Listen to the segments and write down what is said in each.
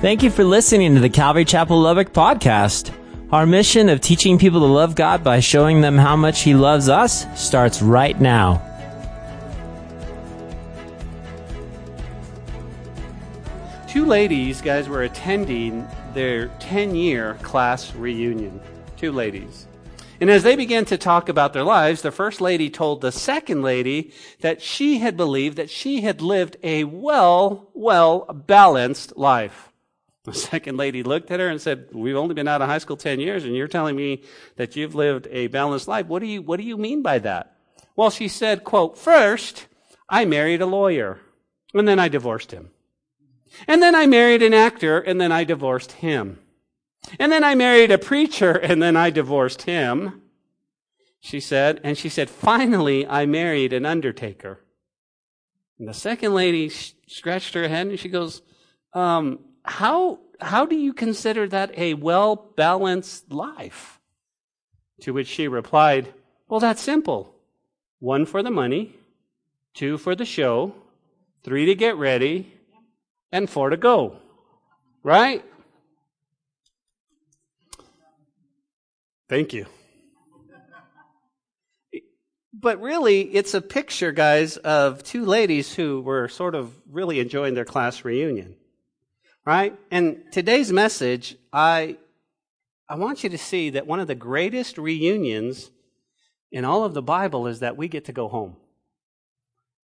Thank you for listening to the Calvary Chapel Lubbock podcast. Our mission of teaching people to love God by showing them how much He loves us starts right now. Two ladies, guys, were attending their 10 year class reunion. Two ladies. And as they began to talk about their lives, the first lady told the second lady that she had believed that she had lived a well, well balanced life. The second lady looked at her and said, We've only been out of high school 10 years, and you're telling me that you've lived a balanced life. What do you, what do you mean by that? Well, she said, quote, First, I married a lawyer, and then I divorced him. And then I married an actor, and then I divorced him. And then I married a preacher, and then I divorced him. She said, and she said, finally, I married an undertaker. And the second lady scratched her head and she goes, um, how, how do you consider that a well balanced life? To which she replied, Well, that's simple. One for the money, two for the show, three to get ready, and four to go. Right? Thank you. But really, it's a picture, guys, of two ladies who were sort of really enjoying their class reunion right? And today's message, I, I want you to see that one of the greatest reunions in all of the Bible is that we get to go home.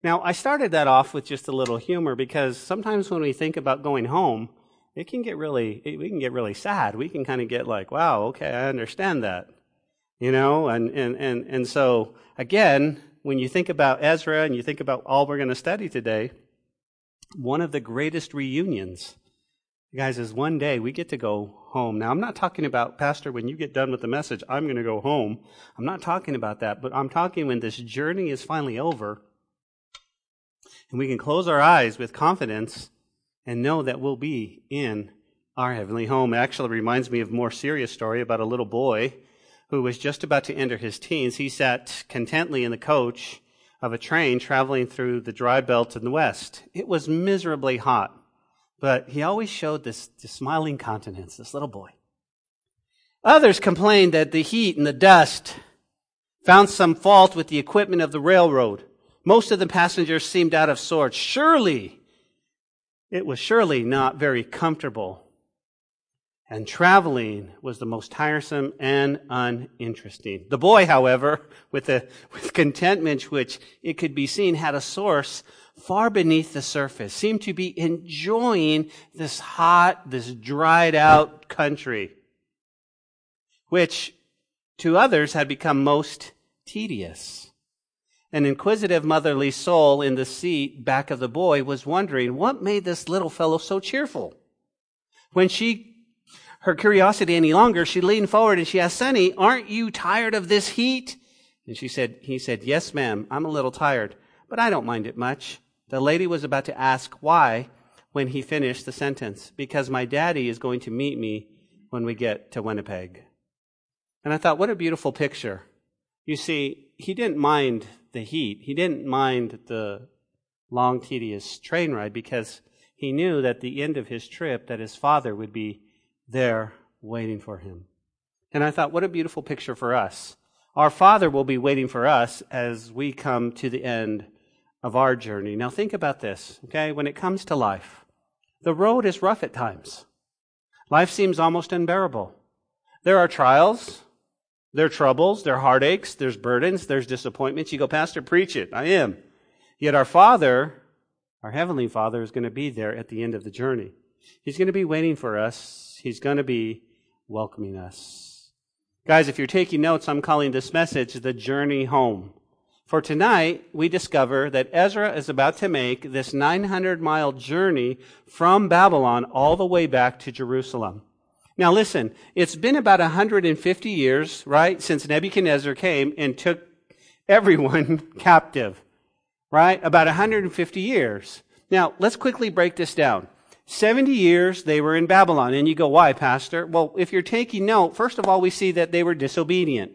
Now, I started that off with just a little humor because sometimes when we think about going home, it can get really, we can get really sad. We can kind of get like, wow, okay, I understand that. You know, and, and, and, and so again, when you think about Ezra and you think about all we're going to study today, one of the greatest reunions guys, is one day we get to go home. Now, I'm not talking about, Pastor, when you get done with the message, I'm going to go home. I'm not talking about that, but I'm talking when this journey is finally over and we can close our eyes with confidence and know that we'll be in our heavenly home. It actually reminds me of a more serious story about a little boy who was just about to enter his teens. He sat contently in the coach of a train traveling through the dry belt in the west. It was miserably hot. But he always showed this, this smiling countenance, this little boy. Others complained that the heat and the dust found some fault with the equipment of the railroad. Most of the passengers seemed out of sorts. Surely, it was surely not very comfortable. And traveling was the most tiresome and uninteresting. The boy, however, with, a, with contentment which it could be seen, had a source far beneath the surface, seemed to be enjoying this hot, this dried out country, which to others had become most tedious. An inquisitive motherly soul in the seat back of the boy was wondering what made this little fellow so cheerful. When she her curiosity any longer, she leaned forward and she asked Sonny, aren't you tired of this heat? And she said, he said, yes, ma'am, I'm a little tired, but I don't mind it much. The lady was about to ask why when he finished the sentence, because my daddy is going to meet me when we get to Winnipeg. And I thought, what a beautiful picture. You see, he didn't mind the heat. He didn't mind the long, tedious train ride because he knew that the end of his trip that his father would be there waiting for him. And I thought, what a beautiful picture for us. Our Father will be waiting for us as we come to the end of our journey. Now, think about this, okay? When it comes to life, the road is rough at times. Life seems almost unbearable. There are trials, there are troubles, there are heartaches, there's burdens, there's disappointments. You go, Pastor, preach it. I am. Yet our Father, our Heavenly Father, is going to be there at the end of the journey. He's going to be waiting for us. He's going to be welcoming us. Guys, if you're taking notes, I'm calling this message the journey home. For tonight, we discover that Ezra is about to make this 900 mile journey from Babylon all the way back to Jerusalem. Now listen, it's been about 150 years, right, since Nebuchadnezzar came and took everyone captive, right? About 150 years. Now, let's quickly break this down. 70 years they were in Babylon. And you go, why, Pastor? Well, if you're taking note, first of all, we see that they were disobedient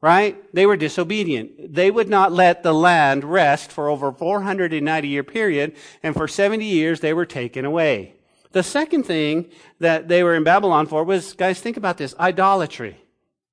right? They were disobedient. They would not let the land rest for over 490 year period, and for 70 years they were taken away. The second thing that they were in Babylon for was, guys, think about this, idolatry.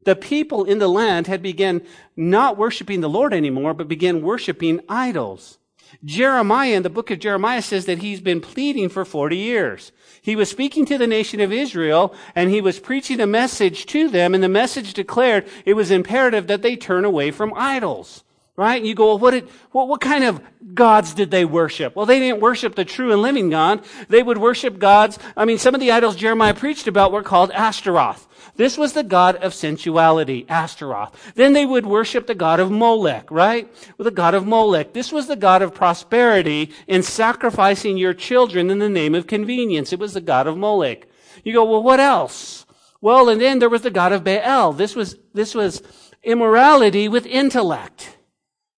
The people in the land had begun not worshiping the Lord anymore, but began worshiping idols. Jeremiah in the book of Jeremiah says that he's been pleading for 40 years. He was speaking to the nation of Israel and he was preaching a message to them and the message declared it was imperative that they turn away from idols. Right? And you go, well, what did, what, what kind of gods did they worship? Well, they didn't worship the true and living God. They would worship gods. I mean, some of the idols Jeremiah preached about were called Ashtaroth. This was the god of sensuality, Ashtaroth. Then they would worship the god of Molech, right? Well, the god of Molech. This was the god of prosperity in sacrificing your children in the name of convenience. It was the god of Molech. You go, well, what else? Well, and then there was the god of Baal. This was, this was immorality with intellect.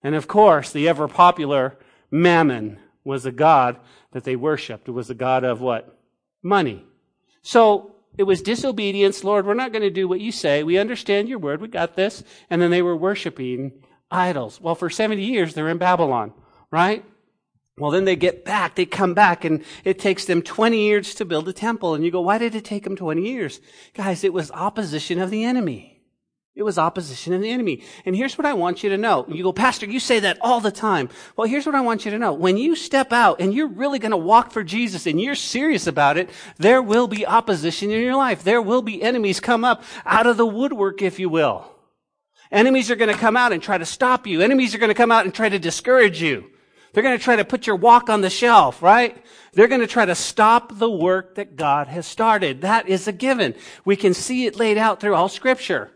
And of course, the ever popular Mammon was a god that they worshiped. It was a god of what? Money. So it was disobedience. Lord, we're not going to do what you say. We understand your word. We got this. And then they were worshiping idols. Well, for 70 years, they're in Babylon, right? Well, then they get back, they come back, and it takes them 20 years to build a temple. And you go, why did it take them 20 years? Guys, it was opposition of the enemy. It was opposition of the enemy. And here's what I want you to know. You go, Pastor, you say that all the time. Well, here's what I want you to know. When you step out and you're really going to walk for Jesus and you're serious about it, there will be opposition in your life. There will be enemies come up out of the woodwork, if you will. Enemies are going to come out and try to stop you. Enemies are going to come out and try to discourage you. They're going to try to put your walk on the shelf, right? They're going to try to stop the work that God has started. That is a given. We can see it laid out through all scripture.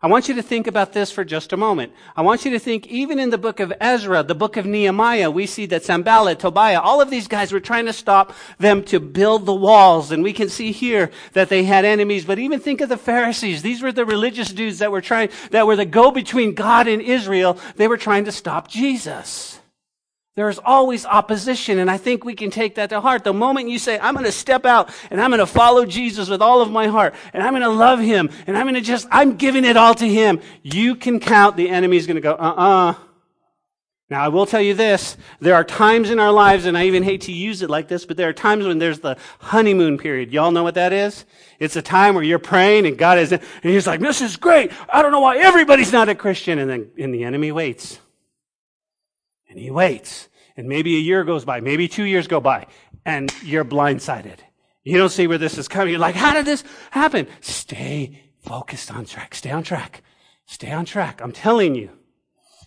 I want you to think about this for just a moment. I want you to think even in the book of Ezra, the book of Nehemiah, we see that Sanballat, Tobiah, all of these guys were trying to stop them to build the walls. And we can see here that they had enemies. But even think of the Pharisees. These were the religious dudes that were trying, that were the go between God and Israel. They were trying to stop Jesus. There's always opposition, and I think we can take that to heart. The moment you say, I'm going to step out and I'm going to follow Jesus with all of my heart, and I'm going to love him, and I'm going to just, I'm giving it all to him, you can count the enemy's going to go, uh-uh. Now, I will tell you this. There are times in our lives, and I even hate to use it like this, but there are times when there's the honeymoon period. Y'all know what that is? It's a time where you're praying and God is, and He's like, this is great. I don't know why everybody's not a Christian. And then, and the enemy waits. And he waits. And maybe a year goes by, maybe two years go by, and you're blindsided. You don't see where this is coming. You're like, how did this happen? Stay focused on track. Stay on track. Stay on track. I'm telling you.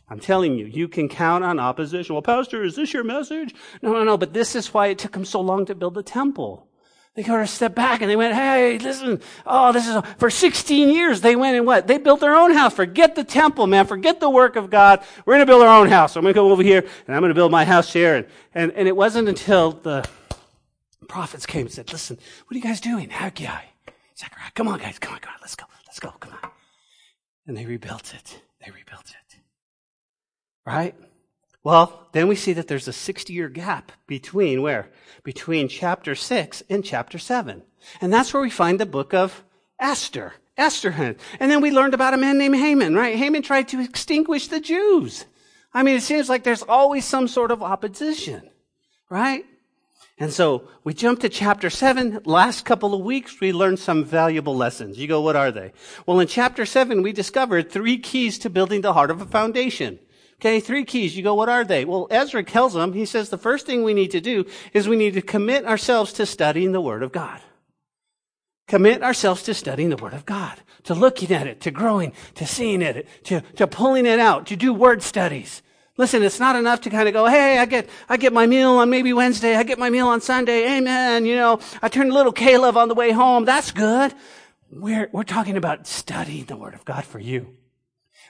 I'm telling you, you can count on opposition. Well, Pastor, is this your message? No, no, no, but this is why it took them so long to build the temple. They kind of stepped back and they went, hey, listen, oh, this is, a, for 16 years they went and what? They built their own house. Forget the temple, man. Forget the work of God. We're going to build our own house. So I'm going to go over here and I'm going to build my house here. And, and, and it wasn't until the prophets came and said, listen, what are you guys doing? Haggai, Zechariah, come on, guys. Come on, come on. Let's go. Let's go. Come on. And they rebuilt it. They rebuilt it. Right? Well, then we see that there's a 60 year gap between where? Between chapter 6 and chapter 7. And that's where we find the book of Esther. Esther. And then we learned about a man named Haman, right? Haman tried to extinguish the Jews. I mean, it seems like there's always some sort of opposition, right? And so we jump to chapter 7. Last couple of weeks, we learned some valuable lessons. You go, what are they? Well, in chapter 7, we discovered three keys to building the heart of a foundation. Okay, three keys. You go, what are they? Well, Ezra tells them, he says the first thing we need to do is we need to commit ourselves to studying the Word of God. Commit ourselves to studying the Word of God, to looking at it, to growing, to seeing it, to, to pulling it out, to do word studies. Listen, it's not enough to kind of go, hey, I get, I get my meal on maybe Wednesday, I get my meal on Sunday, amen, you know, I turn a little K-LOVE on the way home, that's good. We're, we're talking about studying the Word of God for you.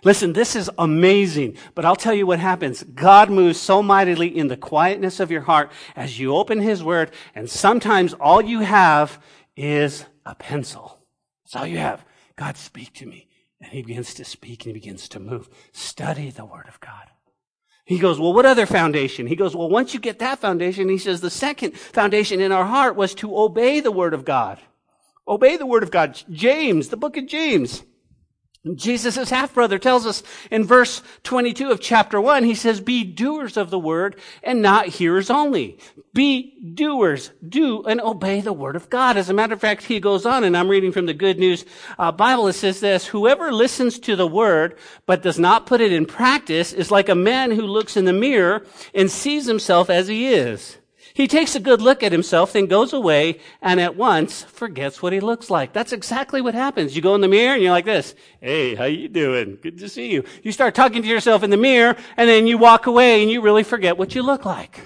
Listen, this is amazing, but I'll tell you what happens. God moves so mightily in the quietness of your heart as you open His Word, and sometimes all you have is a pencil. That's all you have. God, speak to me. And He begins to speak and He begins to move. Study the Word of God. He goes, well, what other foundation? He goes, well, once you get that foundation, he says the second foundation in our heart was to obey the Word of God. Obey the Word of God. James, the book of James. Jesus' half brother tells us in verse 22 of chapter 1, he says, Be doers of the word and not hearers only. Be doers. Do and obey the word of God. As a matter of fact, he goes on, and I'm reading from the Good News uh, Bible. It says this Whoever listens to the word but does not put it in practice is like a man who looks in the mirror and sees himself as he is. He takes a good look at himself, then goes away and at once forgets what he looks like. That's exactly what happens. You go in the mirror and you're like this. Hey, how you doing? Good to see you. You start talking to yourself in the mirror and then you walk away and you really forget what you look like.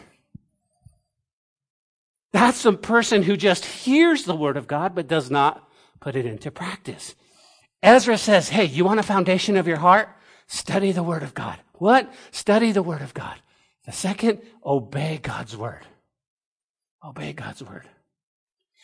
That's a person who just hears the word of God but does not put it into practice. Ezra says, hey, you want a foundation of your heart? Study the word of God. What? Study the word of God. The second, obey God's word. Obey God's word.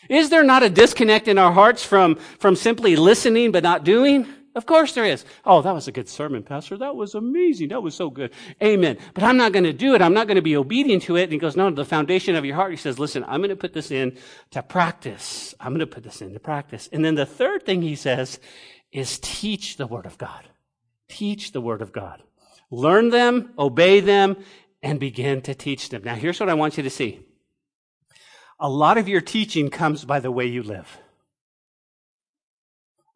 Is there not a disconnect in our hearts from, from simply listening but not doing? Of course there is. Oh, that was a good sermon, Pastor. That was amazing. That was so good. Amen. But I'm not going to do it. I'm not going to be obedient to it. And he goes, no, the foundation of your heart. He says, listen, I'm going to put this in to practice. I'm going to put this into practice. And then the third thing he says is teach the word of God. Teach the word of God. Learn them, obey them, and begin to teach them. Now here's what I want you to see. A lot of your teaching comes by the way you live.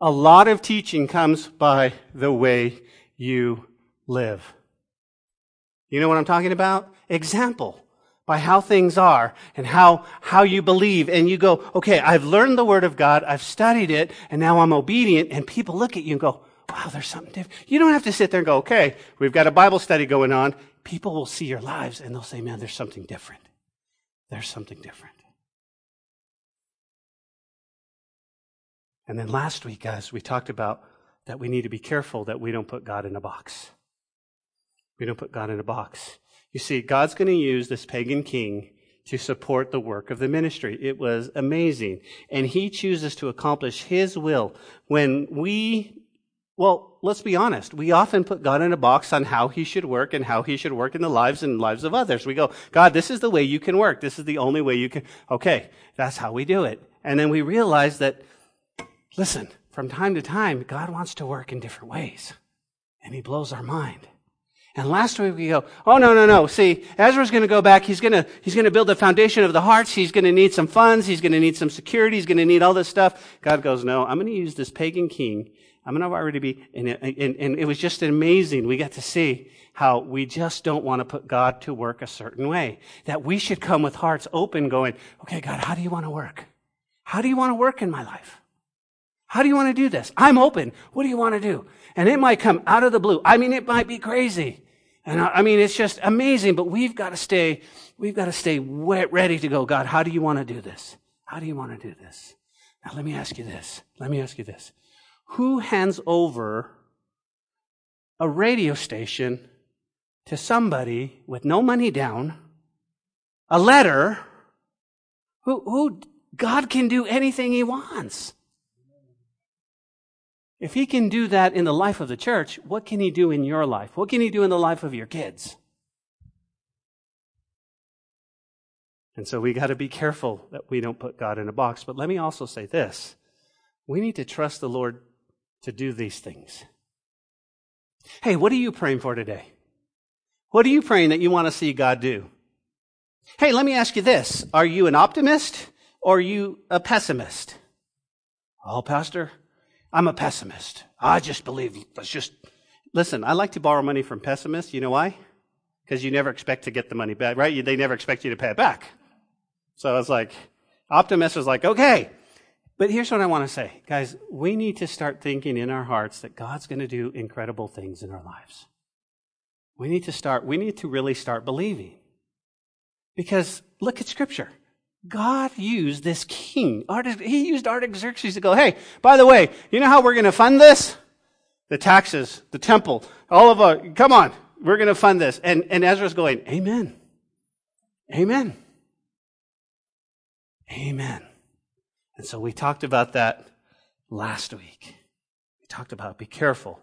A lot of teaching comes by the way you live. You know what I'm talking about? Example. By how things are and how, how you believe. And you go, okay, I've learned the Word of God, I've studied it, and now I'm obedient. And people look at you and go, wow, there's something different. You don't have to sit there and go, okay, we've got a Bible study going on. People will see your lives and they'll say, man, there's something different. There's something different. And then last week, guys, we talked about that we need to be careful that we don't put God in a box. We don't put God in a box. You see, God's going to use this pagan king to support the work of the ministry. It was amazing. And he chooses to accomplish his will when we, well, let's be honest. We often put God in a box on how he should work and how he should work in the lives and lives of others. We go, God, this is the way you can work. This is the only way you can. Okay. That's how we do it. And then we realize that Listen, from time to time, God wants to work in different ways, and He blows our mind. And last week we go, oh no, no, no. See, Ezra's to go back. He's to, he's to build the foundation of the hearts. He's to need some funds. He's to need some security. He's to need all this stuff. God goes, no, I'm to use this pagan king. I'm to already be, and it, and, and it was just amazing. We got to see how we just don't want to put God to work a certain way. That we should come with hearts open going, okay, God, how do you want to work? How do you want to work in my life? How do you want to do this? I'm open. What do you want to do? And it might come out of the blue. I mean, it might be crazy. And I, mean, it's just amazing, but we've got to stay, we've got to stay ready to go. God, how do you want to do this? How do you want to do this? Now, let me ask you this. Let me ask you this. Who hands over a radio station to somebody with no money down, a letter, who, who God can do anything he wants? If he can do that in the life of the church, what can he do in your life? What can he do in the life of your kids? And so we got to be careful that we don't put God in a box. But let me also say this we need to trust the Lord to do these things. Hey, what are you praying for today? What are you praying that you want to see God do? Hey, let me ask you this. Are you an optimist or are you a pessimist? Oh, Pastor, I'm a pessimist. I just believe, let's just, listen, I like to borrow money from pessimists. You know why? Because you never expect to get the money back, right? They never expect you to pay it back. So it's like, optimist is like, okay. But here's what I want to say. Guys, we need to start thinking in our hearts that God's going to do incredible things in our lives. We need to start, we need to really start believing. Because look at scripture. God used this king. He used Artaxerxes to go, hey, by the way, you know how we're going to fund this? The taxes, the temple, all of our, come on, we're going to fund this. And, and Ezra's going, amen. Amen. Amen. And so we talked about that last week. We talked about be careful.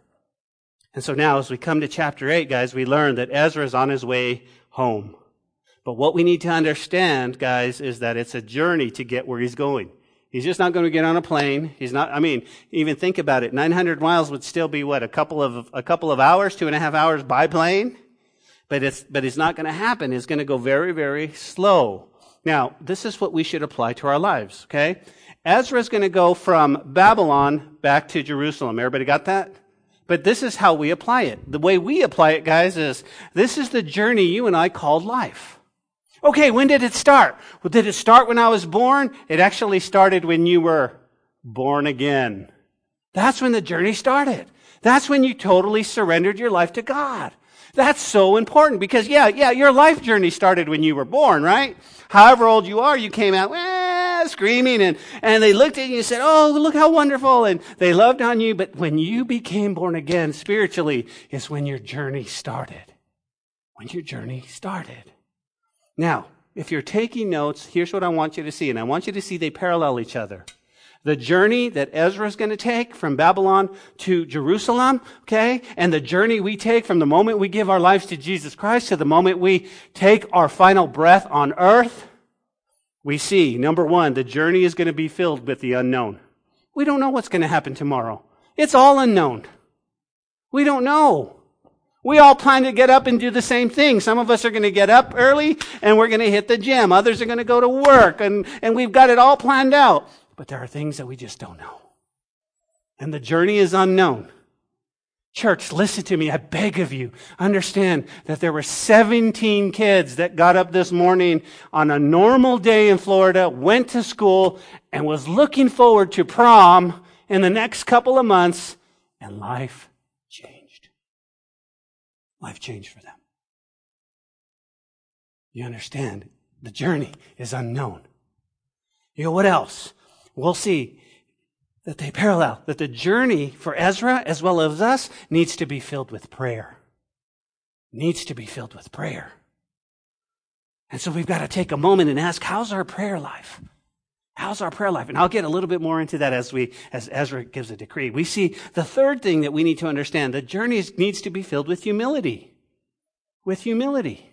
And so now as we come to chapter 8, guys, we learn that Ezra is on his way home. But what we need to understand, guys, is that it's a journey to get where he's going. He's just not going to get on a plane. He's not, I mean, even think about it. 900 miles would still be what? A couple of, a couple of hours, two and a half hours by plane? But it's, but it's not going to happen. It's going to go very, very slow. Now, this is what we should apply to our lives, okay? Ezra is going to go from Babylon back to Jerusalem. Everybody got that? But this is how we apply it. The way we apply it, guys, is this is the journey you and I called life. Okay, when did it start? Well, did it start when I was born? It actually started when you were born again. That's when the journey started. That's when you totally surrendered your life to God. That's so important because yeah, yeah, your life journey started when you were born, right? However old you are, you came out eh, screaming and, and they looked at you and said, Oh, look how wonderful. And they loved on you. But when you became born again spiritually is when your journey started. When your journey started. Now, if you're taking notes, here's what I want you to see. And I want you to see they parallel each other. The journey that Ezra is going to take from Babylon to Jerusalem, okay? And the journey we take from the moment we give our lives to Jesus Christ to the moment we take our final breath on earth, we see, number one, the journey is going to be filled with the unknown. We don't know what's going to happen tomorrow. It's all unknown. We don't know. We all plan to get up and do the same thing. Some of us are going to get up early and we're going to hit the gym. Others are going to go to work and, and we've got it all planned out. But there are things that we just don't know. And the journey is unknown. Church, listen to me. I beg of you. Understand that there were 17 kids that got up this morning on a normal day in Florida, went to school, and was looking forward to prom in the next couple of months, and life life changed for them. You understand? The journey is unknown. You know, what else? We'll see that they parallel, that the journey for Ezra as well as us needs to be filled with prayer. Needs to be filled with prayer. And so we've got to take a moment and ask, how's our prayer life? How's our prayer life? And I'll get a little bit more into that as we, as Ezra gives a decree. We see the third thing that we need to understand. The journey needs to be filled with humility. With humility.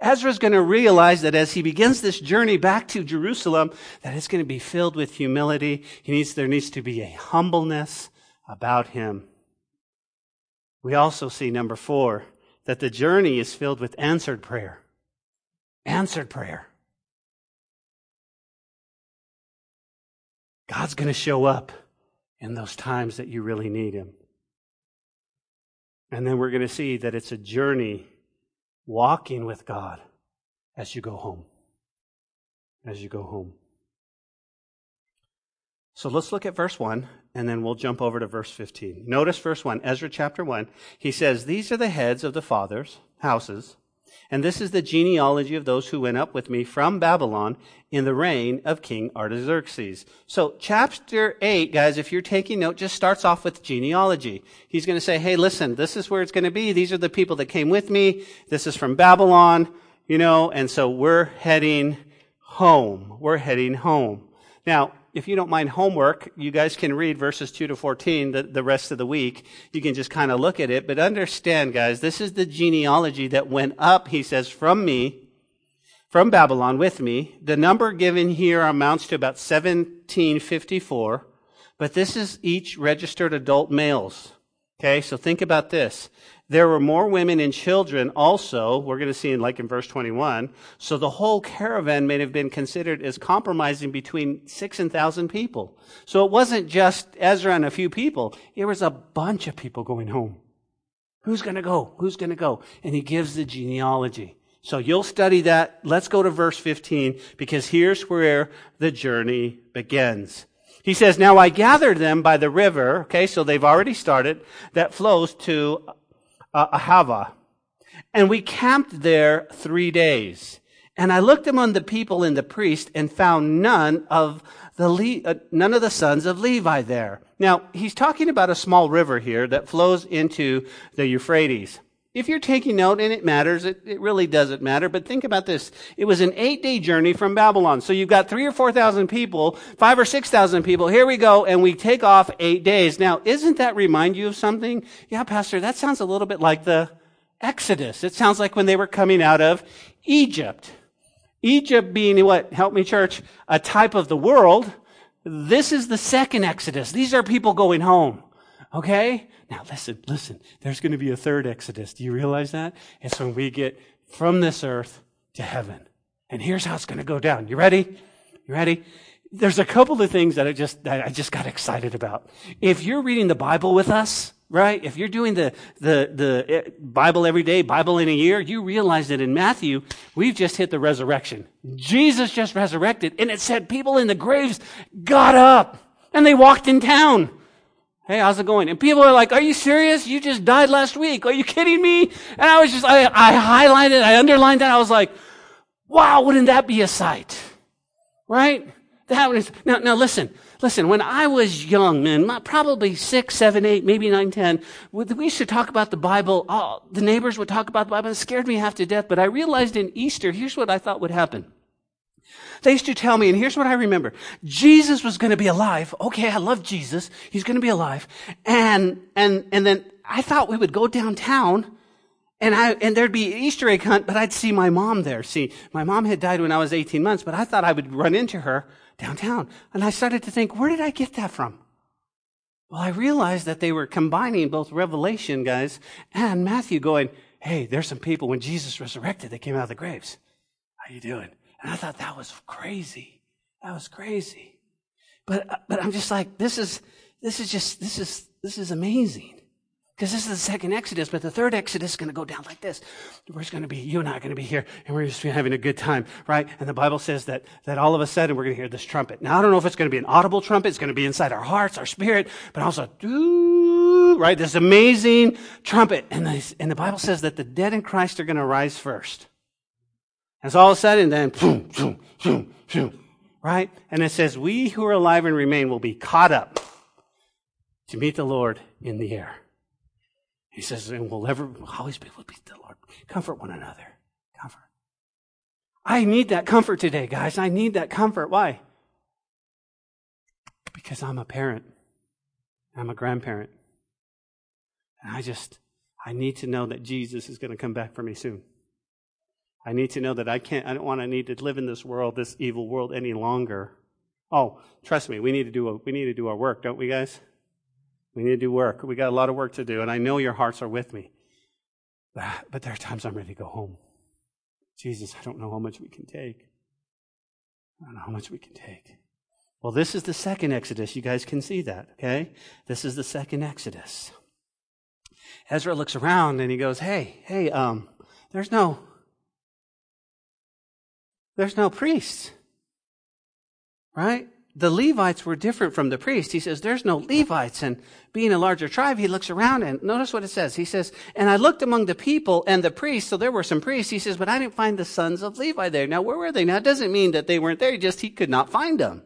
Ezra's going to realize that as he begins this journey back to Jerusalem, that it's going to be filled with humility. He needs, there needs to be a humbleness about him. We also see number four, that the journey is filled with answered prayer. Answered prayer. God's going to show up in those times that you really need Him. And then we're going to see that it's a journey walking with God as you go home. As you go home. So let's look at verse 1, and then we'll jump over to verse 15. Notice verse 1, Ezra chapter 1. He says, These are the heads of the fathers' houses and this is the genealogy of those who went up with me from Babylon in the reign of King Artaxerxes. So chapter 8, guys, if you're taking note, just starts off with genealogy. He's going to say, hey, listen, this is where it's going to be. These are the people that came with me. This is from Babylon, you know, and so we're heading home. We're heading home. Now, if you don't mind homework, you guys can read verses 2 to 14 the, the rest of the week. You can just kind of look at it. But understand, guys, this is the genealogy that went up, he says, from me, from Babylon with me. The number given here amounts to about 1754. But this is each registered adult males. Okay, so think about this. There were more women and children also, we're going to see in like in verse 21. So the whole caravan may have been considered as compromising between six and thousand people. So it wasn't just Ezra and a few people. It was a bunch of people going home. Who's going to go? Who's going to go? And he gives the genealogy. So you'll study that. Let's go to verse 15 because here's where the journey begins. He says, Now I gathered them by the river, okay, so they've already started, that flows to uh, Ahava. And we camped there three days. And I looked among the people and the priest and found none of the Le- uh, none of the sons of Levi there. Now, he's talking about a small river here that flows into the Euphrates. If you're taking note, and it matters, it, it really doesn't matter, but think about this. It was an eight day journey from Babylon. So you've got three or four thousand people, five or six thousand people. Here we go, and we take off eight days. Now, isn't that remind you of something? Yeah, Pastor, that sounds a little bit like the Exodus. It sounds like when they were coming out of Egypt. Egypt being what? Help me, church. A type of the world. This is the second Exodus. These are people going home. Okay? Now listen, listen. There's going to be a third Exodus. Do you realize that? It's when we get from this earth to heaven. And here's how it's going to go down. You ready? You ready? There's a couple of things that I just, that I just got excited about. If you're reading the Bible with us, right? If you're doing the, the, the eh, Bible every day, Bible in a year, you realize that in Matthew, we've just hit the resurrection. Jesus just resurrected, and it said people in the graves got up and they walked in town. Hey, how's it going? And people are like, are you serious? You just died last week. Are you kidding me? And I was just, I, I highlighted, I underlined that. I was like, wow, wouldn't that be a sight? Right? That was, now, now listen, listen, when I was young, man, probably six, seven, eight, maybe nine, ten, we used to talk about the Bible. Oh, the neighbors would talk about the Bible. It scared me half to death, but I realized in Easter, here's what I thought would happen. They used to tell me, and here's what I remember. Jesus was going to be alive. Okay, I love Jesus. He's going to be alive. And, and, and then I thought we would go downtown and I, and there'd be Easter egg hunt, but I'd see my mom there. See, my mom had died when I was 18 months, but I thought I would run into her downtown. And I started to think, where did I get that from? Well, I realized that they were combining both Revelation, guys, and Matthew going, hey, there's some people when Jesus resurrected, they came out of the graves. How you doing? And I thought that was crazy. That was crazy. But, but I'm just like, this is, this is just, this is, this is amazing. Because this is the second Exodus, but the third Exodus is going to go down like this. We're going to be, you and I are going to be here, and we're just having a good time, right? And the Bible says that, that all of a sudden we're going to hear this trumpet. Now, I don't know if it's going to be an audible trumpet, it's going to be inside our hearts, our spirit, but also, right? This amazing trumpet. And the, and the Bible says that the dead in Christ are going to rise first. And so all of a sudden, then, boom, boom, boom, boom, right? And it says, we who are alive and remain will be caught up to meet the Lord in the air. He says, and we'll ever always be with the Lord. Comfort one another. Comfort. I need that comfort today, guys. I need that comfort. Why? Because I'm a parent. I'm a grandparent. And I just, I need to know that Jesus is going to come back for me soon. I need to know that I can't, I don't want to need to live in this world, this evil world any longer. Oh, trust me, we need to do a, we need to do our work, don't we guys? We need to do work. We got a lot of work to do, and I know your hearts are with me. But there are times I'm ready to go home. Jesus, I don't know how much we can take. I don't know how much we can take. Well, this is the second Exodus. You guys can see that, okay? This is the second Exodus. Ezra looks around and he goes, Hey, hey, um, there's no, there's no priests. Right? the Levites were different from the priests. He says, there's no Levites. And being a larger tribe, he looks around and notice what it says. He says, and I looked among the people and the priests. So there were some priests. He says, but I didn't find the sons of Levi there. Now, where were they? Now, it doesn't mean that they weren't there. Just he could not find them.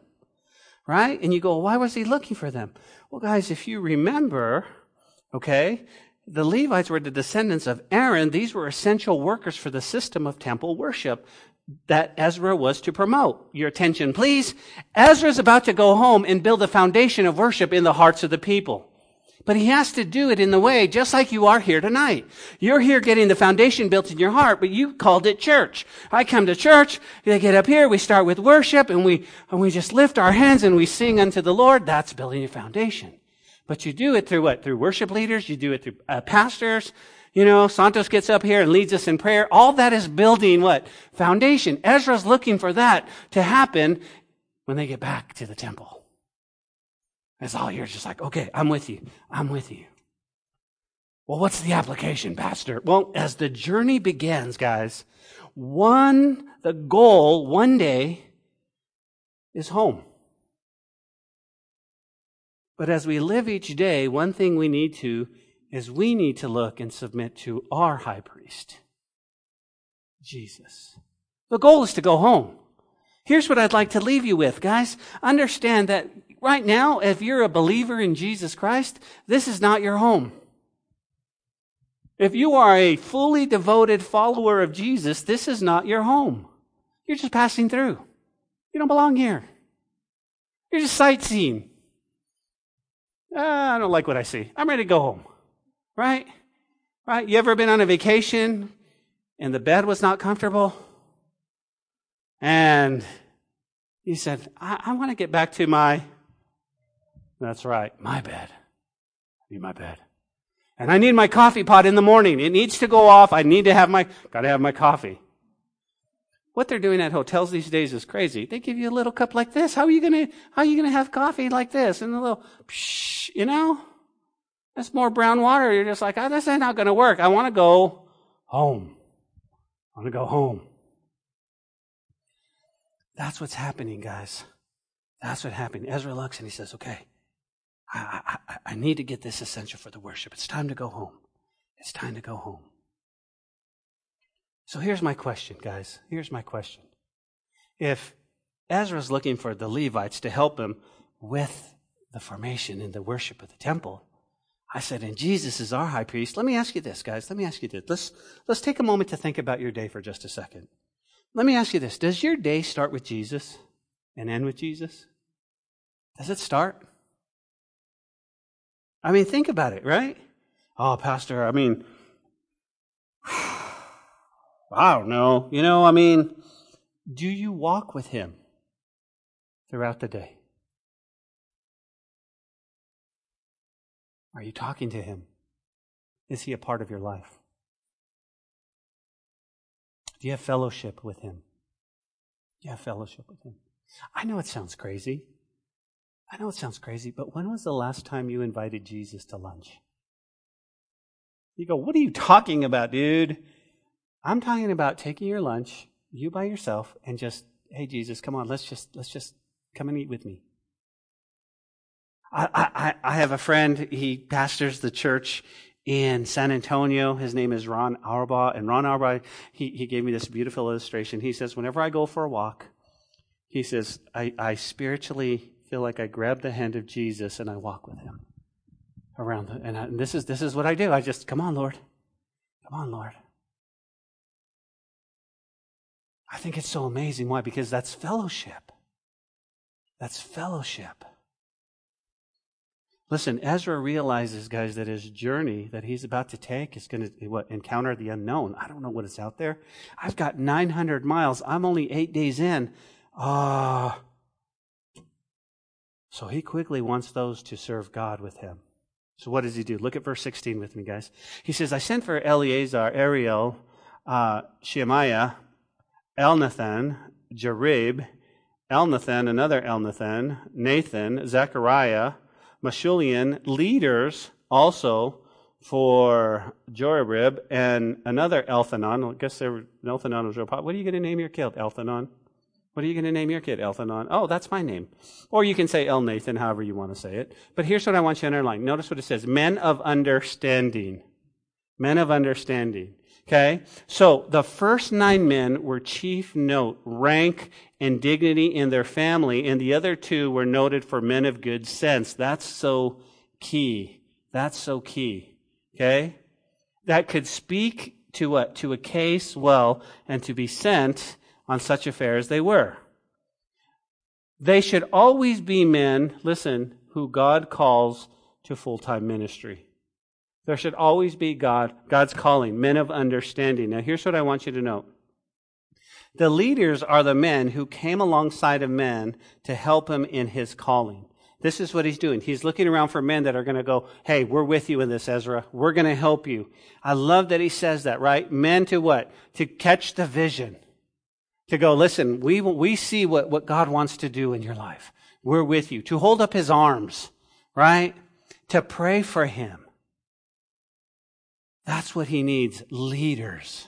Right? And you go, why was he looking for them? Well, guys, if you remember, okay, the Levites were the descendants of Aaron. These were essential workers for the system of temple worship that Ezra was to promote. Your attention, please. Ezra is about to go home and build a foundation of worship in the hearts of the people. But he has to do it in the way, just like you are here tonight. You're here getting the foundation built in your heart, but you called it church. I come to church, they get up here, we start with worship, and we, and we just lift our hands and we sing unto the Lord. That's building a foundation. But you do it through what? Through worship leaders, you do it through uh, pastors, you know, Santos gets up here and leads us in prayer. All that is building what? Foundation. Ezra's looking for that to happen when they get back to the temple. It's all you're just like, okay, I'm with you. I'm with you. Well, what's the application, Pastor? Well, as the journey begins, guys, one, the goal one day is home. But as we live each day, one thing we need to is we need to look and submit to our high priest, Jesus. The goal is to go home. Here's what I'd like to leave you with, guys. Understand that right now, if you're a believer in Jesus Christ, this is not your home. If you are a fully devoted follower of Jesus, this is not your home. You're just passing through. You don't belong here. You're just sightseeing. Ah, I don't like what I see. I'm ready to go home. Right? Right? You ever been on a vacation and the bed was not comfortable? And He said, I, I want to get back to my, that's right, my bed. I need my bed. And I need my coffee pot in the morning. It needs to go off. I need to have my, gotta have my coffee. What they're doing at hotels these days is crazy. They give you a little cup like this. How are you gonna, how are you gonna have coffee like this? And a little, psh, you know? That's more brown water. You're just like, oh, this ain't not gonna work. I want to go home. I want to go home. That's what's happening, guys. That's what's happening. Ezra looks and he says, okay, I, I, I need to get this essential for the worship. It's time to go home. It's time to go home. So here's my question, guys. Here's my question. If Ezra's looking for the Levites to help him with the formation and the worship of the temple, I said, and Jesus is our high priest. Let me ask you this, guys. Let me ask you this. Let's, let's take a moment to think about your day for just a second. Let me ask you this Does your day start with Jesus and end with Jesus? Does it start? I mean, think about it, right? Oh, Pastor, I mean, I don't know. You know, I mean, do you walk with Him throughout the day? Are you talking to Him? Is He a part of your life? Do you have fellowship with Him? Do you have fellowship with Him? I know it sounds crazy. I know it sounds crazy, but when was the last time you invited Jesus to lunch? You go, What are you talking about, dude? I'm talking about taking your lunch, you by yourself, and just, hey Jesus, come on, let's just let's just come and eat with me. I, I, I have a friend, he pastors the church in San Antonio. His name is Ron Auerbach. And Ron Auerbach, he, he gave me this beautiful illustration. He says, whenever I go for a walk, he says, I, I spiritually feel like I grab the hand of Jesus and I walk with him around. The, and, I, and this is this is what I do. I just come on, Lord, come on, Lord. I think it's so amazing. Why? Because that's fellowship. That's fellowship. Listen, Ezra realizes, guys, that his journey that he's about to take is going to what, encounter the unknown. I don't know what is out there. I've got 900 miles. I'm only eight days in. Ah. Uh, so he quickly wants those to serve God with him. So what does he do? Look at verse 16 with me, guys. He says, I sent for Eleazar, Ariel, uh, Shemaiah, Elnathan, Jarib, Elnathan, another Elnathan, Nathan, Zechariah, Meshullam, leaders also for Jorib, and another Elthanon. I guess there, Elthanon was real popular. What are you going to name your kid? Elthanon? What are you going to name your kid? Elthanon. Oh, that's my name. Or you can say El Nathan, however you want to say it. But here's what I want you to underline. Notice what it says. Men of understanding. Men of understanding. Okay? So the first nine men were chief note, rank, and dignity in their family, and the other two were noted for men of good sense. That's so key. That's so key. Okay? That could speak to what? To a case well and to be sent on such affairs they were. They should always be men, listen, who God calls to full time ministry. There should always be God, God's calling, men of understanding. Now, here's what I want you to know. The leaders are the men who came alongside of men to help him in his calling. This is what he's doing. He's looking around for men that are going to go, Hey, we're with you in this, Ezra. We're going to help you. I love that he says that, right? Men to what? To catch the vision. To go, listen, we, we see what, what God wants to do in your life. We're with you. To hold up his arms, right? To pray for him. That's what he needs leaders.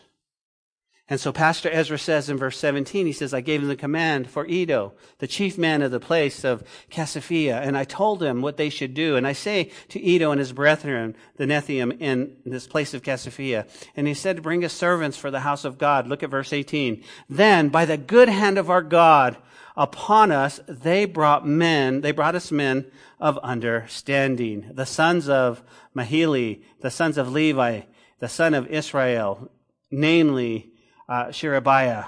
And so Pastor Ezra says in verse 17, he says, I gave him the command for Iddo, the chief man of the place of Casiphia, and I told him what they should do. And I say to Iddo and his brethren, the Nethinim, in this place of Casiphia, and he said, bring us servants for the house of God. Look at verse 18. Then, by the good hand of our God upon us, they brought men, they brought us men of understanding, the sons of Mahili, the sons of Levi, the son of Israel, namely uh, Sherebiah,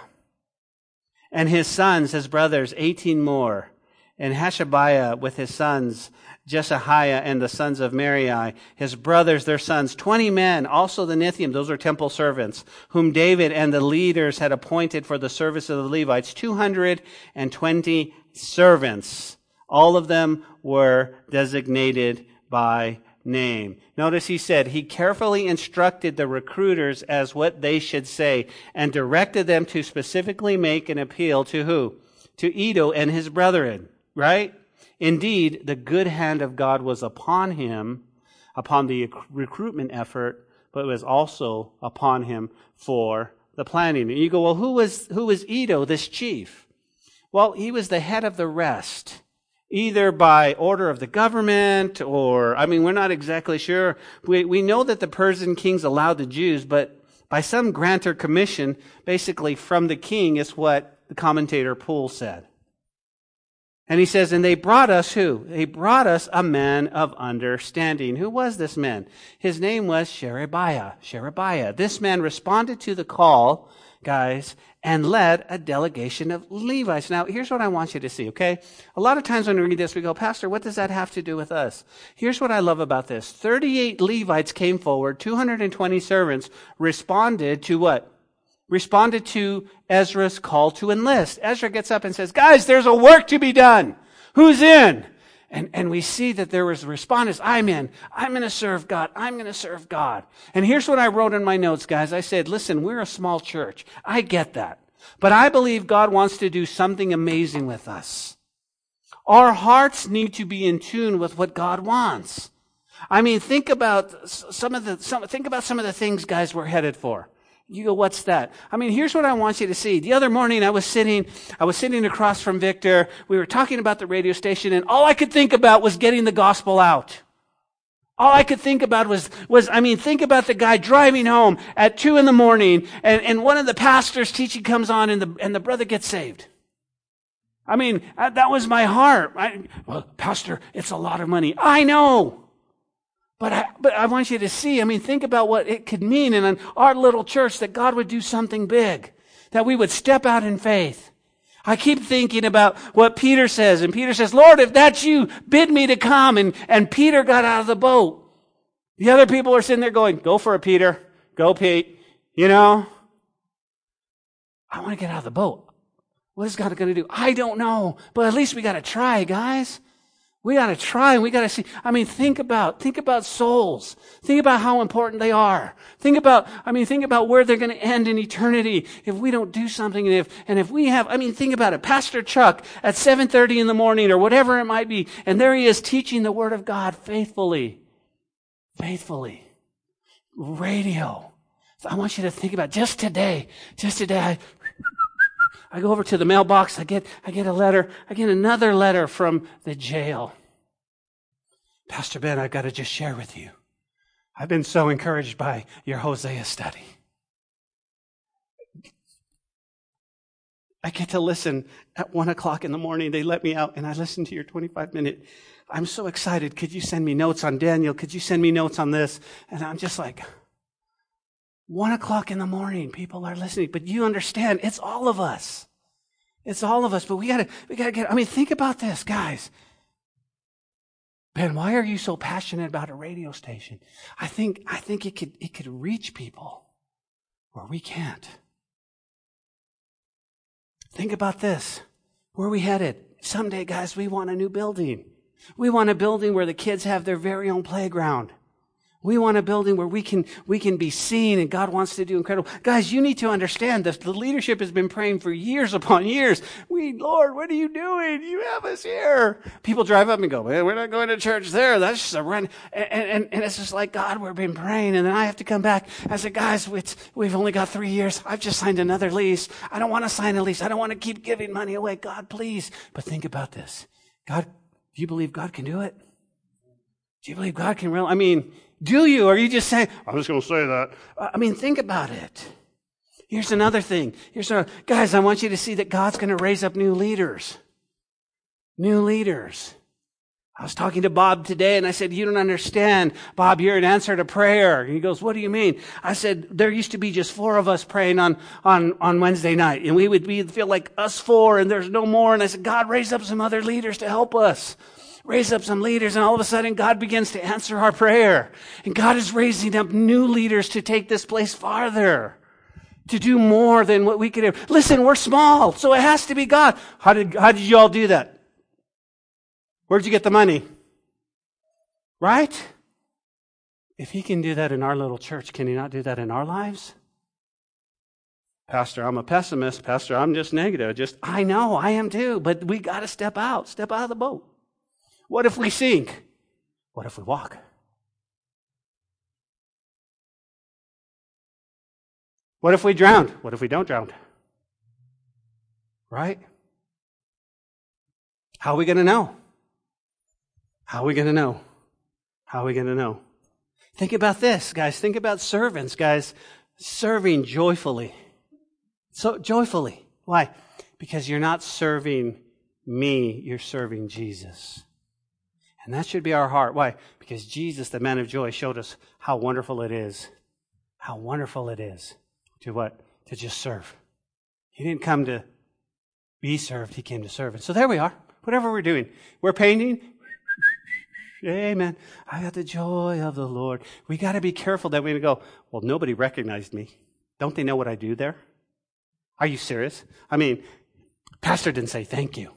and his sons, his brothers, 18 more, and Hashabiah with his sons, Jeshaiah and the sons of Merari, his brothers, their sons, 20 men, also the Nethinim, those are temple servants, whom David and the leaders had appointed for the service of the Levites, 220 servants. All of them were designated by name. Notice he said he carefully instructed the recruiters as what they should say and directed them to specifically make an appeal to who? To Iddo and his brethren, right? Indeed, the good hand of God was upon him, upon the recruitment effort, but it was also upon him for the planning. And you go, well, who was, who was Iddo, this chief? Well, he was the head of the rest either by order of the government or, I mean, we're not exactly sure. We, we know that the Persian kings allowed the Jews, but by some grant or commission, basically from the king, is what the commentator Poole said. And he says, and they brought us who? They brought us a man of understanding. Who was this man? His name was Sherebiah. Sherebiah. This man responded to the call guys, and led a delegation of Levites. Now, here's what I want you to see, okay? A lot of times when we read this, we go, Pastor, what does that have to do with us? Here's what I love about this 38 Levites came forward, 220 servants responded to what? Responded to Ezra's call to enlist. Ezra gets up and says, Guys, there's a work to be done. Who's in? And, and we see that there was a response, I'm in. I'm going to serve God. I'm going to serve God. And here's what I wrote in my notes, guys. I said, listen, we're a small church. I get that. But I believe God wants to do something amazing with us. Our hearts need to be in tune with what God wants. I mean, think about some of the, some, think about some of the things, guys, we're headed for. You go, what's that? I mean, here's what I want you to see. The other morning I was sitting, I was sitting across from Victor. We were talking about the radio station and all I could think about was getting the gospel out. All I could think about was, was, I mean, think about the guy driving home at two in the morning and, and one of the pastors teaching comes on and the, and the brother gets saved. I mean, uh, that was my heart. I, well, pastor, it's a lot of money. I know. But I, but I want you to see, I mean, think about what it could mean in our little church that God would do something big, that we would step out in faith. I keep thinking about what Peter says, and Peter says, Lord, if that's you, bid me to come. And, and Peter got out of the boat. The other people are sitting there going, go for it, Peter. Go, Pete. You know? I want to get out of the boat. What is God going to do? I don't know, but at least we got to try, guys. We got to try and we got to see. I mean, think about, think about souls. Think about how important they are. Think about, I mean, think about where they're going to end in eternity if we don't do something. And if, and if we have, I mean, think about it. Pastor Chuck at 7.30 in the morning or whatever it might be. And there he is teaching the word of God faithfully. Faithfully. Radio. I want you to think about just today, just today, I, I go over to the mailbox. I get, I get a letter. I get another letter from the jail. Pastor Ben, I've got to just share with you. I've been so encouraged by your Hosea study. I get to listen at one o'clock in the morning. They let me out and I listen to your 25 minute. I'm so excited. Could you send me notes on Daniel? Could you send me notes on this? And I'm just like, one o'clock in the morning, people are listening. But you understand, it's all of us. It's all of us. But we gotta, we gotta get, I mean, think about this, guys. Ben, why are you so passionate about a radio station? I think, I think it could, it could reach people where we can't. Think about this. Where are we headed? Someday, guys, we want a new building. We want a building where the kids have their very own playground. We want a building where we can, we can be seen and God wants to do incredible. Guys, you need to understand this. The leadership has been praying for years upon years. We, Lord, what are you doing? You have us here. People drive up and go, man, we're not going to church there. That's just a run. And, and, and it's just like, God, we've been praying. And then I have to come back. I said, guys, we've only got three years. I've just signed another lease. I don't want to sign a lease. I don't want to keep giving money away. God, please. But think about this. God, do you believe God can do it? Do you believe God can really? I mean, do you? Are you just saying, I'm just going to say that? I mean, think about it. Here's another thing. Here's a, guys, I want you to see that God's going to raise up new leaders. New leaders. I was talking to Bob today and I said, you don't understand. Bob, you're an answer to prayer. And he goes, what do you mean? I said, there used to be just four of us praying on, on, on Wednesday night and we would be, feel like us four and there's no more. And I said, God, raise up some other leaders to help us. Raise up some leaders and all of a sudden God begins to answer our prayer. And God is raising up new leaders to take this place farther. To do more than what we could do. Listen, we're small, so it has to be God. How did, how did you all do that? Where'd you get the money? Right? If he can do that in our little church, can he not do that in our lives? Pastor, I'm a pessimist. Pastor, I'm just negative. Just, I know, I am too, but we got to step out, step out of the boat. What if we sink? What if we walk? What if we drown? What if we don't drown? Right? How are we going to know? How are we going to know? How are we going to know? Think about this, guys. Think about servants, guys, serving joyfully. So joyfully. Why? Because you're not serving me, you're serving Jesus. And that should be our heart. Why? Because Jesus, the man of joy, showed us how wonderful it is. How wonderful it is to what? To just serve. He didn't come to be served, he came to serve. And so there we are. Whatever we're doing. We're painting, Amen. I got the joy of the Lord. We got to be careful that we go, well, nobody recognized me. Don't they know what I do there? Are you serious? I mean, Pastor didn't say thank you.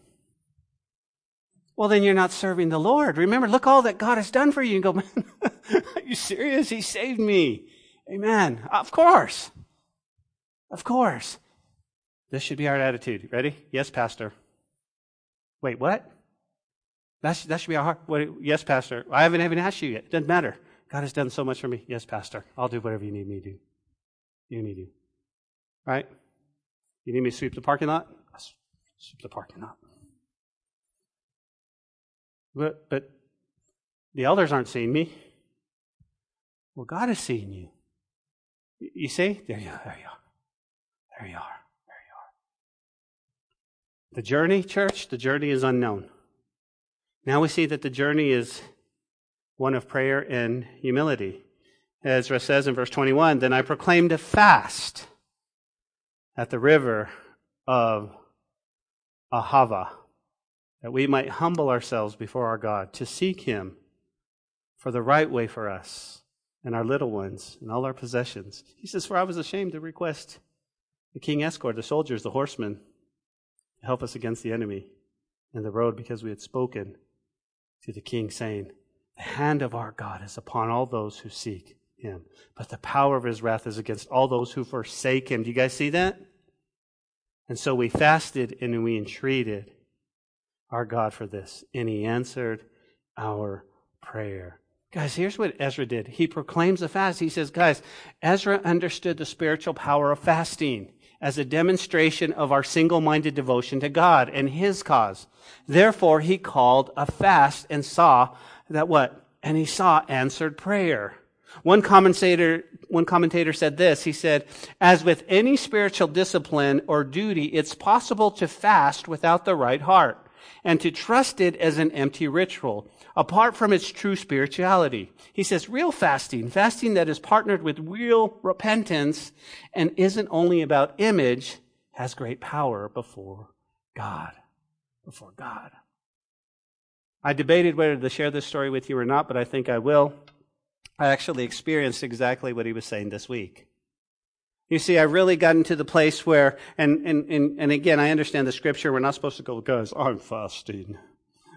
Well, then you're not serving the Lord. Remember, look all that God has done for you and go, man, are you serious? He saved me. Amen. Of course. Of course. This should be our attitude. Ready? Yes, Pastor. Wait, what? That's, that should be our heart. What, yes, Pastor. I haven't even asked you yet. It doesn't matter. God has done so much for me. Yes, Pastor. I'll do whatever you need me to do. You need to. Right? You need me to sweep the parking lot? I'll sweep the parking lot. But, but the elders aren't seeing me. Well, God is seeing you. You see? There you are. There you are. There you are. There you are. The journey, church, the journey is unknown. Now we see that the journey is one of prayer and humility. Ezra says in verse 21 Then I proclaimed a fast at the river of Ahava, that we might humble ourselves before our God, to seek Him for the right way for us and our little ones and all our possessions. He says, For I was ashamed to request the king escort, the soldiers, the horsemen, to help us against the enemy in the road because we had spoken to the king, saying, The hand of our God is upon all those who seek him, but the power of his wrath is against all those who forsake him. Do you guys see that? And so we fasted and we entreated our God for this, and he answered our prayer. Guys, here's what Ezra did. He proclaims a fast. He says, guys, Ezra understood the spiritual power of fasting as a demonstration of our single minded devotion to God and His cause. Therefore, he called a fast and saw that what? And he saw answered prayer. One commentator, one commentator said this. He said, as with any spiritual discipline or duty, it's possible to fast without the right heart and to trust it as an empty ritual apart from its true spirituality. He says real fasting, fasting that is partnered with real repentance and isn't only about image, has great power before God. Before God. I debated whether to share this story with you or not, but I think I will. I actually experienced exactly what he was saying this week. You see, I really got into the place where, and, and, and, and again, I understand the scripture. We're not supposed to go, guys, I'm fasting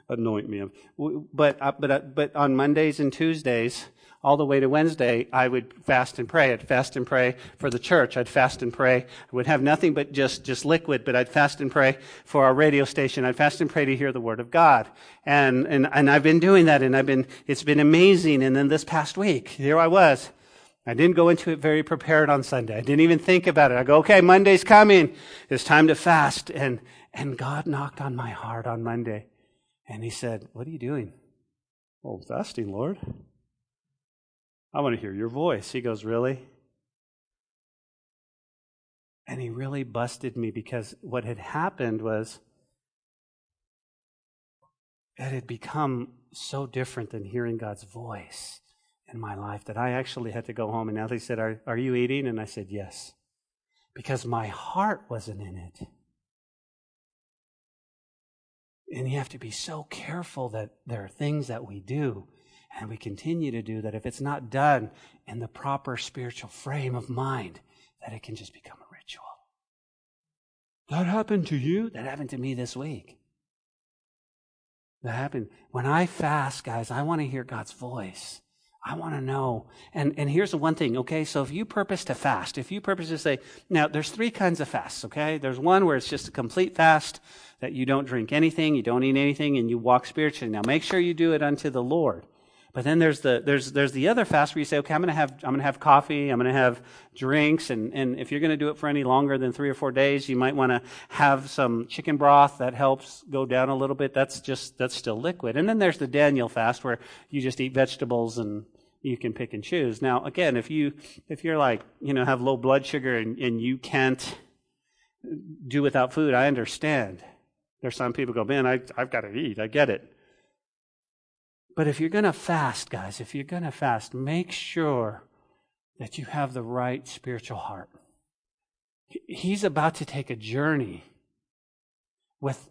anoint me. But, uh, but, uh, but on Mondays and Tuesdays, all the way to Wednesday, I would fast and pray. I'd fast and pray for the church. I'd fast and pray. I would have nothing but just, just liquid, but I'd fast and pray for our radio station. I'd fast and pray to hear the word of God. And, and, and I've been doing that and I've been, it's been amazing. And then this past week, here I was. I didn't go into it very prepared on Sunday. I didn't even think about it. I go, okay, Monday's coming. It's time to fast. And, and God knocked on my heart on Monday. And he said, What are you doing? Oh, fasting, Lord. I want to hear your voice. He goes, Really? And he really busted me because what had happened was it had become so different than hearing God's voice in my life that I actually had to go home. And Natalie said, Are, are you eating? And I said, Yes. Because my heart wasn't in it. And you have to be so careful that there are things that we do and we continue to do that if it's not done in the proper spiritual frame of mind, that it can just become a ritual. That happened to you? That happened to me this week. That happened. When I fast, guys, I want to hear God's voice. I want to know. And, and here's the one thing, okay? So if you purpose to fast, if you purpose to say, now there's three kinds of fasts, okay? There's one where it's just a complete fast that you don't drink anything, you don't eat anything, and you walk spiritually. Now make sure you do it unto the Lord. But then there's the there's there's the other fast where you say, okay, I'm gonna have I'm gonna have coffee, I'm gonna have drinks, and, and if you're gonna do it for any longer than three or four days, you might want to have some chicken broth that helps go down a little bit. That's just that's still liquid. And then there's the Daniel fast where you just eat vegetables and you can pick and choose. Now again, if you if you're like, you know, have low blood sugar and, and you can't do without food, I understand. There's some people go, man, I, I've got to eat. I get it. But if you're going to fast, guys, if you're going to fast, make sure that you have the right spiritual heart. He's about to take a journey with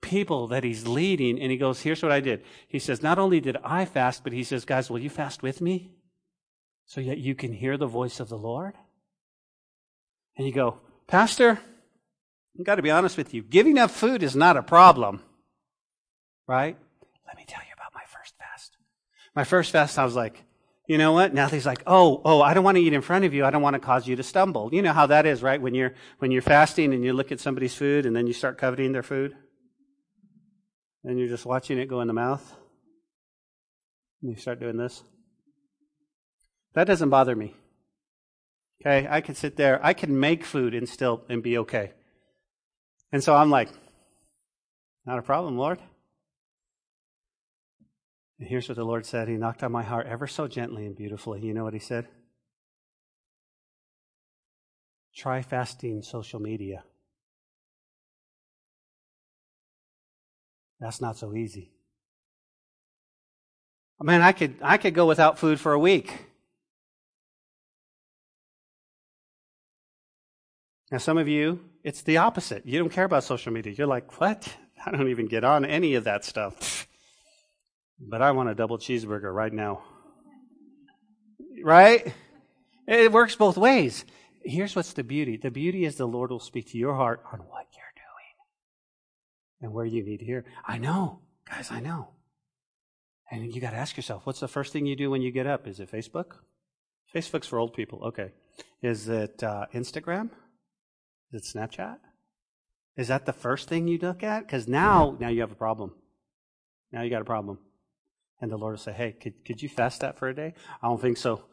people that he's leading, and he goes, Here's what I did. He says, Not only did I fast, but he says, Guys, will you fast with me? So that you can hear the voice of the Lord? And you go, Pastor, I've got to be honest with you. Giving up food is not a problem, right? Let me tell you my first fast, I was like, you know what? Natalie's like, oh, oh, I don't want to eat in front of you. I don't want to cause you to stumble. You know how that is, right? When you're, when you're fasting and you look at somebody's food and then you start coveting their food. And you're just watching it go in the mouth. And you start doing this. That doesn't bother me. Okay, I can sit there. I can make food and still and be okay. And so I'm like, not a problem, Lord. And here's what the Lord said. He knocked on my heart ever so gently and beautifully. You know what he said? Try fasting social media. That's not so easy. I mean, I could, I could go without food for a week. Now, some of you, it's the opposite. You don't care about social media. You're like, what? I don't even get on any of that stuff. But I want a double cheeseburger right now. Right? It works both ways. Here's what's the beauty the beauty is the Lord will speak to your heart on what you're doing and where you need to hear. I know, guys, I know. And you got to ask yourself what's the first thing you do when you get up? Is it Facebook? Facebook's for old people. Okay. Is it uh, Instagram? Is it Snapchat? Is that the first thing you look at? Because now, now you have a problem. Now you got a problem. And the Lord will say, Hey, could, could you fast that for a day? I don't think so.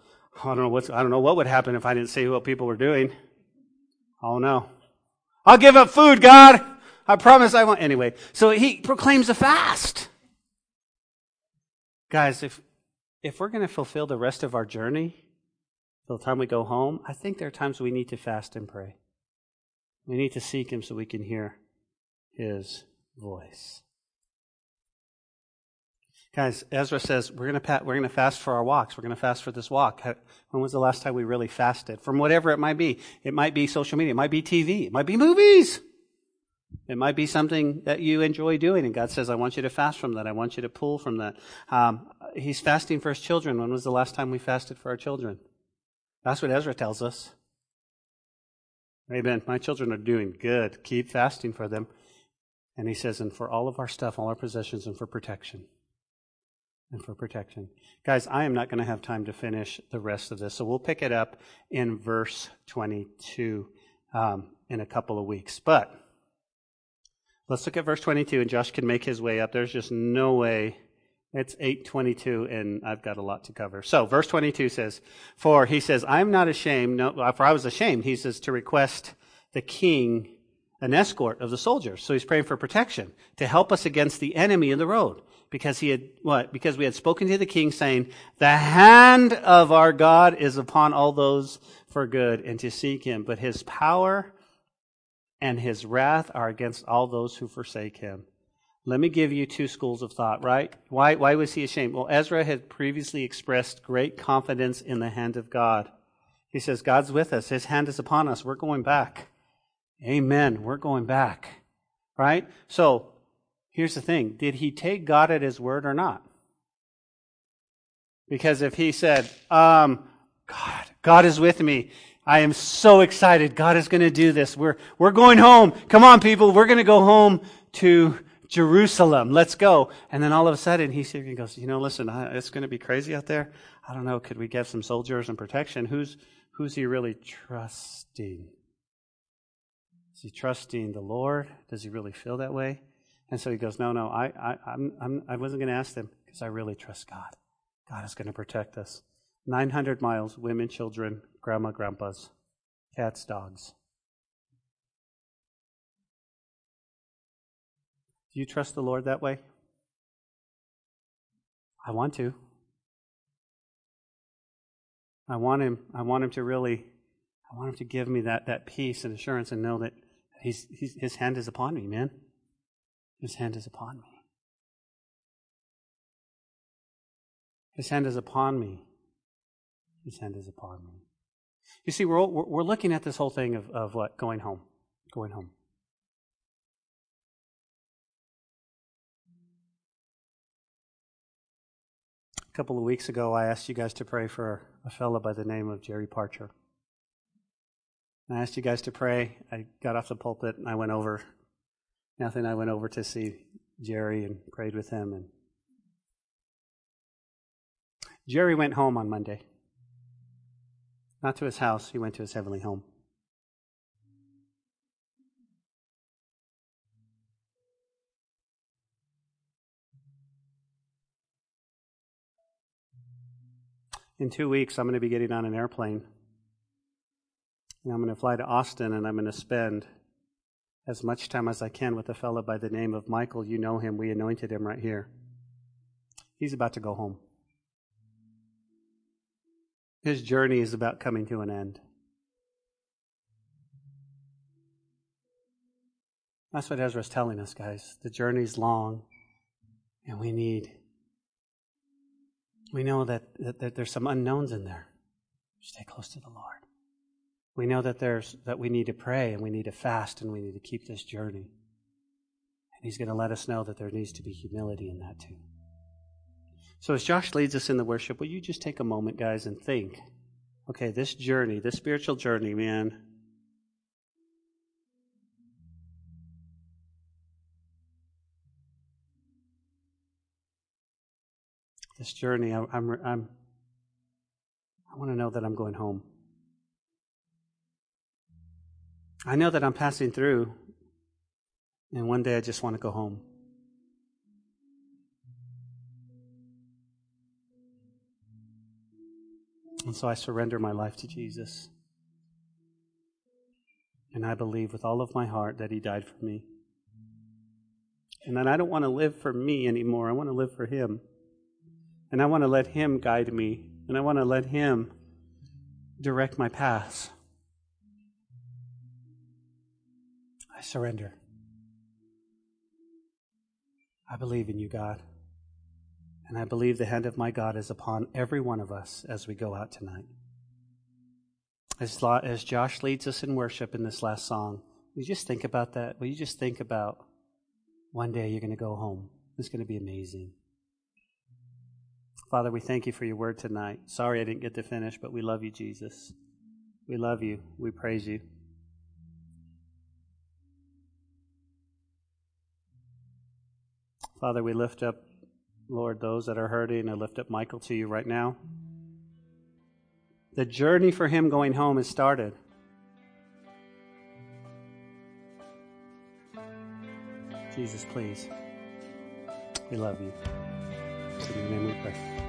I don't know what's, I don't know what would happen if I didn't see what people were doing. Oh no. I'll give up food, God. I promise I won't. Anyway, so he proclaims a fast. Guys, if, if we're going to fulfill the rest of our journey, the time we go home, I think there are times we need to fast and pray. We need to seek him so we can hear his voice. Guys, Ezra says we're going to we're going to fast for our walks. We're going to fast for this walk. When was the last time we really fasted? From whatever it might be. It might be social media. It might be TV. It might be movies. It might be something that you enjoy doing, and God says, "I want you to fast from that. I want you to pull from that." Um, he's fasting for his children. When was the last time we fasted for our children? That's what Ezra tells us. Amen. My children are doing good. Keep fasting for them. And he says, and for all of our stuff, all our possessions, and for protection and for protection. Guys, I am not going to have time to finish the rest of this, so we'll pick it up in verse 22 um, in a couple of weeks. But let's look at verse 22, and Josh can make his way up. There's just no way. It's 822, and I've got a lot to cover. So, verse 22 says, For he says, I'm not ashamed, no, for I was ashamed, he says, to request the king an escort of the soldiers. So he's praying for protection to help us against the enemy in the road because he had what? Because we had spoken to the king saying, the hand of our God is upon all those for good and to seek him, but his power and his wrath are against all those who forsake him. let me give you two schools of thought, right? Why, why was he ashamed? Well, Ezra had previously expressed great confidence in the hand of God. He says, God's with us. His hand is upon us. We're going back. Amen. We're going back. Right? So, here's the thing. Did he take God at his word or not? Because if he said, um, God, God is with me. I am so excited. God is going to do this. We're, we're going home. Come on, people. We're going to go home to Jerusalem. Let's go. And then all of a sudden he goes, you know, listen, it's going to be crazy out there. I don't know. Could we get some soldiers and protection? Who's, who's he really trusting? Is he trusting the Lord? Does he really feel that way? And so he goes, no, no, I, I, I'm, I'm, I wasn't going to ask them because I really trust God. God is going to protect us. 900 miles, women, children, grandma, grandpas, cats, dogs. Do you trust the Lord that way? I want to. I want him I want him to really I want him to give me that, that peace and assurance and know that he's, he's, his hand is upon me, man. His hand is upon me. His hand is upon me. His hand is upon me. You see, we're, we're looking at this whole thing of, of what? Going home. Going home. A couple of weeks ago, I asked you guys to pray for a fellow by the name of Jerry Parcher. I asked you guys to pray. I got off the pulpit and I went over. Nothing. I went over to see Jerry and prayed with him. And Jerry went home on Monday. Not to his house. He went to his heavenly home. In two weeks, I'm going to be getting on an airplane and I'm going to fly to Austin and I'm going to spend as much time as I can with a fellow by the name of Michael. You know him. We anointed him right here. He's about to go home. His journey is about coming to an end. That's what Ezra's telling us, guys. The journey's long, and we need, we know that, that, that there's some unknowns in there. Stay close to the Lord. We know that there's that we need to pray and we need to fast and we need to keep this journey. And he's going to let us know that there needs to be humility in that too. So as Josh leads us in the worship, will you just take a moment, guys, and think, okay, this journey, this spiritual journey, man, this journey, I, I'm, I'm, I want to know that I'm going home. I know that I'm passing through, and one day I just want to go home. And so I surrender my life to Jesus. And I believe with all of my heart that He died for me. And that I don't want to live for me anymore. I want to live for Him. And I want to let Him guide me. And I want to let Him direct my paths. I surrender. I believe in you, God. And I believe the hand of my God is upon every one of us as we go out tonight. As, as Josh leads us in worship in this last song, will you just think about that? Will you just think about one day you're going to go home? It's going to be amazing. Father, we thank you for your word tonight. Sorry I didn't get to finish, but we love you, Jesus. We love you. We praise you. Father, we lift up, Lord, those that are hurting. I lift up Michael to you right now. The journey for him going home has started. Jesus, please. We love you. in your name we pray.